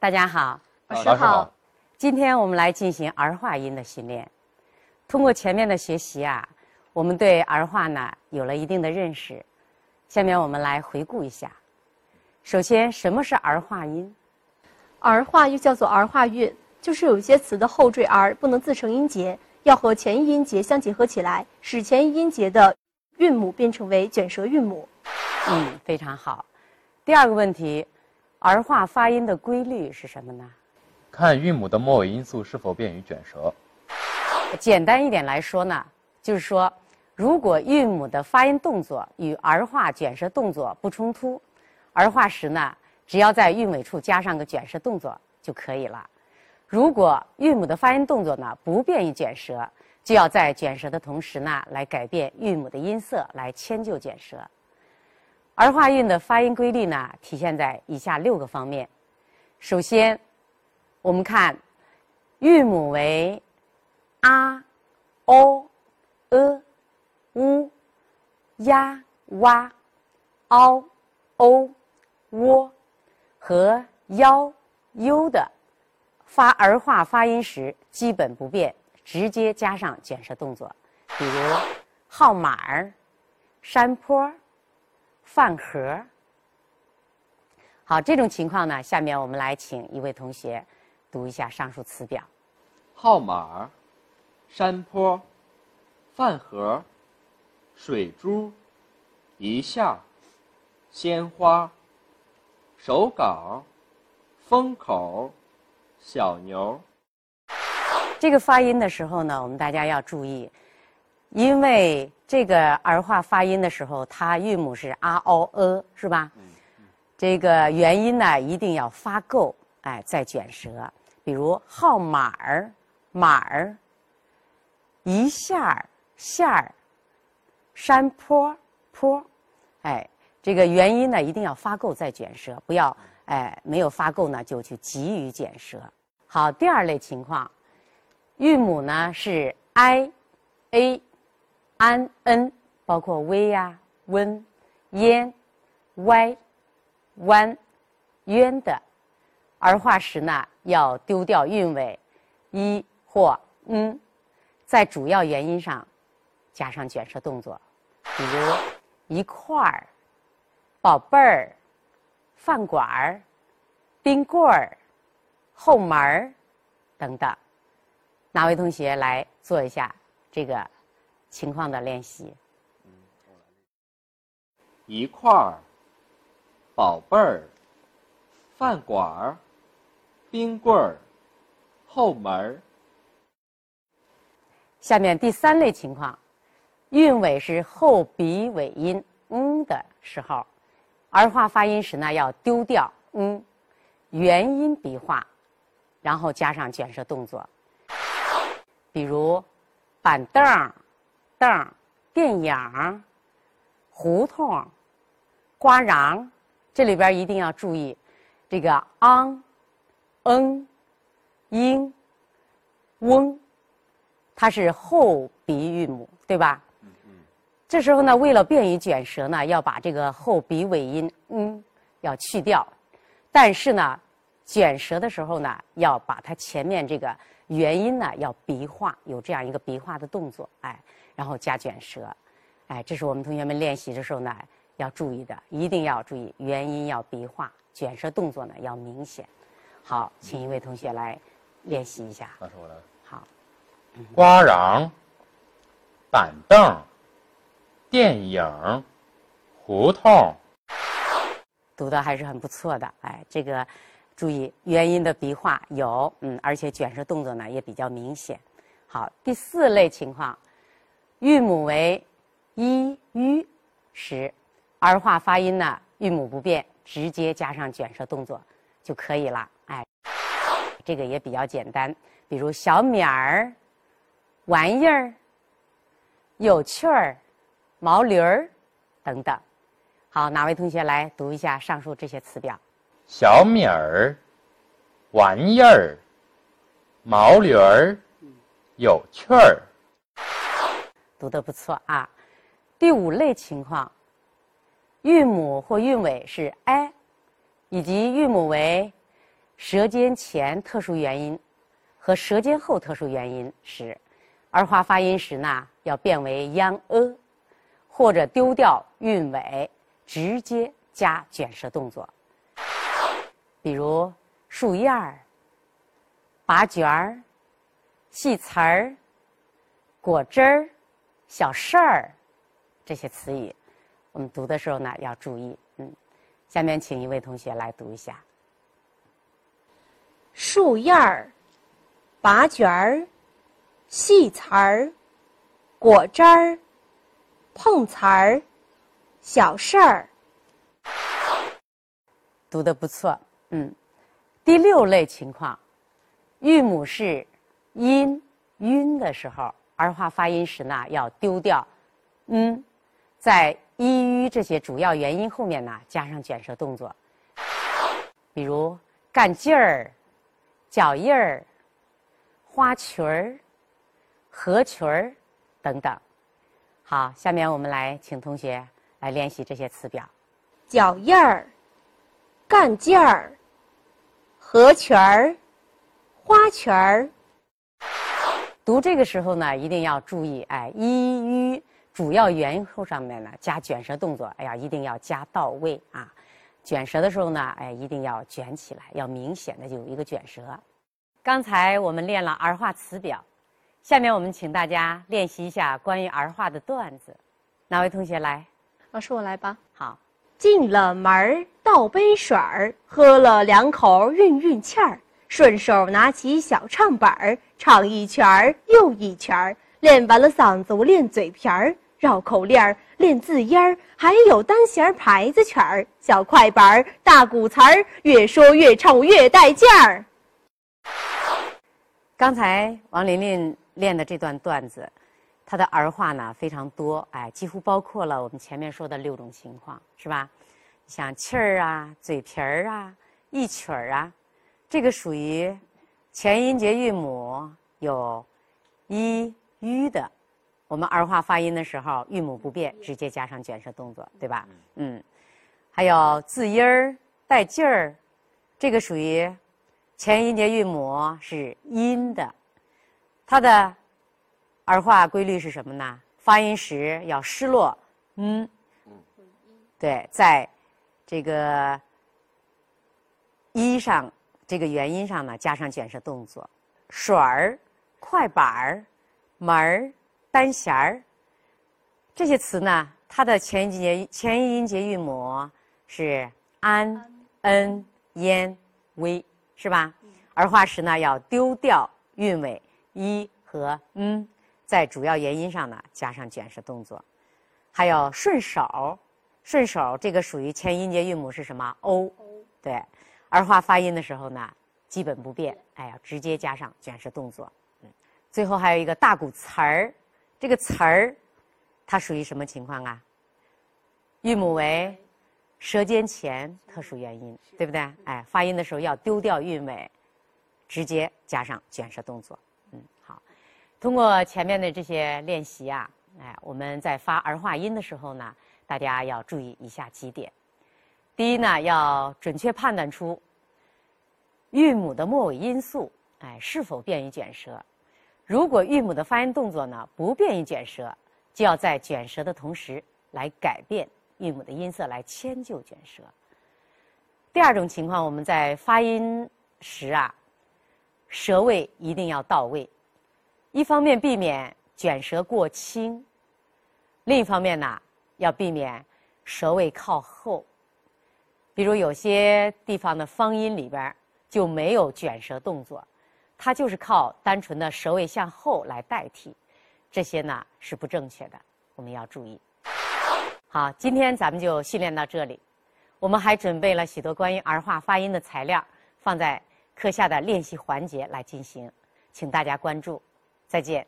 大家好，老师好。今天我们来进行儿化音的训练。通过前面的学习啊，我们对儿化呢有了一定的认识。下面我们来回顾一下。首先，什么是儿化音？儿化又叫做儿化韵，就是有些词的后缀儿不能自成音节，要和前一音节相结合起来，使前一音节的韵母变成为卷舌韵母。嗯，非常好。第二个问题，儿化发音的规律是什么呢？看韵母的末尾音素是否便于卷舌。简单一点来说呢，就是说，如果韵母的发音动作与儿化卷舌动作不冲突，儿化时呢，只要在韵尾处加上个卷舌动作就可以了。如果韵母的发音动作呢不便于卷舌，就要在卷舌的同时呢，来改变韵母的音色，来迁就卷舌。儿化韵的发音规律呢，体现在以下六个方面。首先，我们看韵母为啊、o、呃、乌、呀、哇、嗷、o、喔和幺、u 的发儿化发音时基本不变，直接加上卷舌动作。比如号码儿、山坡儿、饭盒。好，这种情况呢，下面我们来请一位同学读一下上述词表。号码、山坡、饭盒、水珠、一下、鲜花、手稿、风口、小牛。这个发音的时候呢，我们大家要注意，因为这个儿化发音的时候，它韵母是啊、o、呃，是吧？这个元音呢，一定要发够，哎，再卷舌。比如号码儿、码儿、一下儿、下儿、山坡、坡，哎，这个元音呢一定要发够再卷舌，不要哎没有发够呢就去急于卷舌。好，第二类情况，韵母呢是 i、a、an、包括 v 呀、温、烟、y、弯、冤的。儿化时呢，要丢掉韵尾一或嗯，在主要元音上加上卷舌动作，比如一块儿、宝贝儿、饭馆儿、冰棍儿、后门儿等等。哪位同学来做一下这个情况的练习？一块儿、宝贝儿、饭馆儿、冰棍儿、后门儿。下面第三类情况，韵尾是后鼻尾音“嗯”的时候，儿化发音时呢要丢掉“嗯”，元音鼻化，然后加上卷舌动作。比如板凳儿、凳儿、电影儿、胡同、瓜瓤，这里边一定要注意这个 ang、嗯、ing、翁。它是后鼻韵母，对吧？这时候呢，为了便于卷舌呢，要把这个后鼻尾音“嗯”要去掉，但是呢，卷舌的时候呢，要把它前面这个元音呢要鼻化，有这样一个鼻化的动作，哎，然后加卷舌，哎，这是我们同学们练习的时候呢要注意的，一定要注意元音要鼻化，卷舌动作呢要明显。好，请一位同学来练习一下。好。瓜瓤、板凳、电影、胡同，读的还是很不错的。哎，这个注意元音的笔画有，嗯，而且卷舌动作呢也比较明显。好，第四类情况，韵母为一、u 时，儿化发音呢韵母不变，直接加上卷舌动作就可以了。哎，这个也比较简单，比如小米儿。玩意儿、有趣儿、毛驴儿等等。好，哪位同学来读一下上述这些词表？小米儿、玩意儿、毛驴儿、有趣儿。读得不错啊。第五类情况，韵母或韵尾是 i，以及韵母为舌尖前特殊元音和舌尖后特殊元音时，儿化发音时呢，要变为央呃，或者丢掉韵尾，直接加卷舌动作。比如树叶儿、拔卷儿、细词儿、果汁儿、小事儿这些词语，我们读的时候呢要注意。嗯，下面请一位同学来读一下。树叶儿、拔卷儿、细词儿、果汁儿、碰瓷儿、小事儿。读的不错，嗯。第六类情况，韵母是音晕的时候，儿化发音时呢要丢掉嗯，在一、吁这些主要元音后面呢加上卷舌动作，比如干劲儿、脚印儿、花裙儿、合裙儿等等。好，下面我们来请同学来练习这些词表。脚印儿、干劲儿、合裙儿、花裙儿。读这个时候呢，一定要注意，哎，一、吁主要元音后上面呢加卷舌动作，哎呀，一定要加到位啊！卷舌的时候呢，哎，一定要卷起来，要明显的有一个卷舌。刚才我们练了儿化词表，下面我们请大家练习一下关于儿化的段子。哪位同学来？老师，我来吧。好，进了门儿，倒杯水儿，喝了两口，运运气儿。顺手拿起小唱本儿，唱一圈儿又一圈儿。练完了嗓子，我练嘴皮儿，绕口令儿，练字音儿，还有单弦儿、牌子曲儿、小快板儿、大鼓词儿，越说越唱，越带劲儿。刚才王琳琳练的这段段子，她的儿化呢非常多，哎，几乎包括了我们前面说的六种情况，是吧？像气儿啊、嘴皮儿啊、一曲儿啊，这个属于前音节韵母有一、吁的，我们儿化发音的时候，韵母不变，直接加上卷舌动作，对吧？嗯，还有字音儿带劲儿，这个属于前音节韵母是阴的，它的儿化规律是什么呢？发音时要失落，嗯，对，在这个一上这个元音上呢，加上卷舌动作，水儿、快板儿、门儿、单弦儿这些词呢，它的前音节前音节韵母是安、恩、咽、微，是吧？儿化时呢，要丢掉韵尾一和嗯，在主要元音上呢加上卷舌动作，还有顺手，顺手这个属于前音节韵母是什么？o，对，儿化发音的时候呢，基本不变，哎呀，直接加上卷舌动作。嗯，最后还有一个大鼓词儿，这个词儿，它属于什么情况啊？韵母为舌尖前特殊元音，对不对？哎，发音的时候要丢掉韵尾，直接加上卷舌动作。嗯，好。通过前面的这些练习啊，哎，我们在发儿化音的时候呢，大家要注意以下几点。第一呢，要准确判断出韵母的末尾音素，哎，是否便于卷舌。如果韵母的发音动作呢不便于卷舌，就要在卷舌的同时来改变韵母的音色，来迁就卷舌。第二种情况，我们在发音时啊，舌位一定要到位，一方面避免卷舌过轻，另一方面呢，要避免舌位靠后。比如有些地方的方音里边就没有卷舌动作，它就是靠单纯的舌位向后来代替，这些呢是不正确的，我们要注意。好，今天咱们就训练到这里。我们还准备了许多关于儿化发音的材料，放在课下的练习环节来进行，请大家关注。再见。